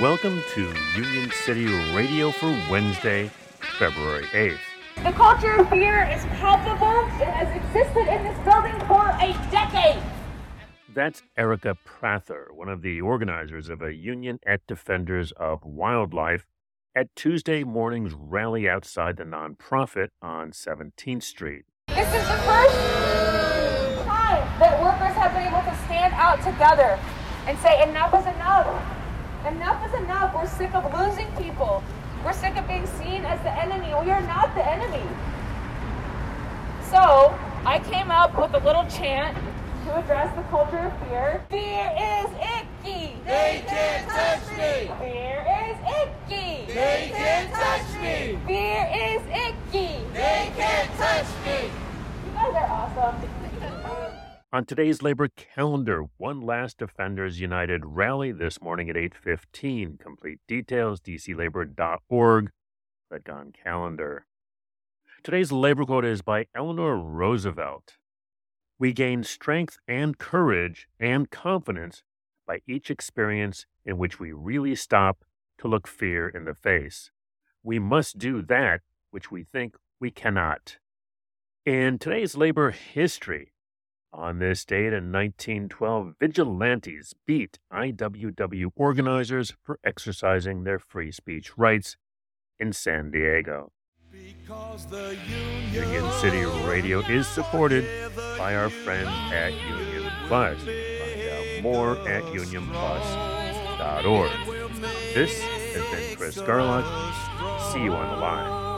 Welcome to Union City Radio for Wednesday, February 8th. The culture of fear is palpable. It has existed in this building for a decade. That's Erica Prather, one of the organizers of a Union at Defenders of Wildlife at Tuesday morning's rally outside the nonprofit on 17th Street. This is the first time that workers have been able to stand out together and say enough is enough. Enough is enough. We're sick of losing people. We're sick of being seen as the enemy. We are not the enemy. So I came up with a little chant to address the culture of fear. Fear is icky. They can't touch me. Fear is icky. They can't touch me. Fear is icky. They can't touch me. You guys are awesome. On today's labor calendar, one last Defenders United rally this morning at 8:15. Complete details dclabor.org. Click on calendar. Today's labor quote is by Eleanor Roosevelt. We gain strength and courage and confidence by each experience in which we really stop to look fear in the face. We must do that which we think we cannot. In today's labor history, on this date in 1912, vigilantes beat IWW organizers for exercising their free speech rights in San Diego. Union City Radio is supported by our friends at Union Plus. Find out more at unionplus.org. This has been Chris Garlock. See you on the line.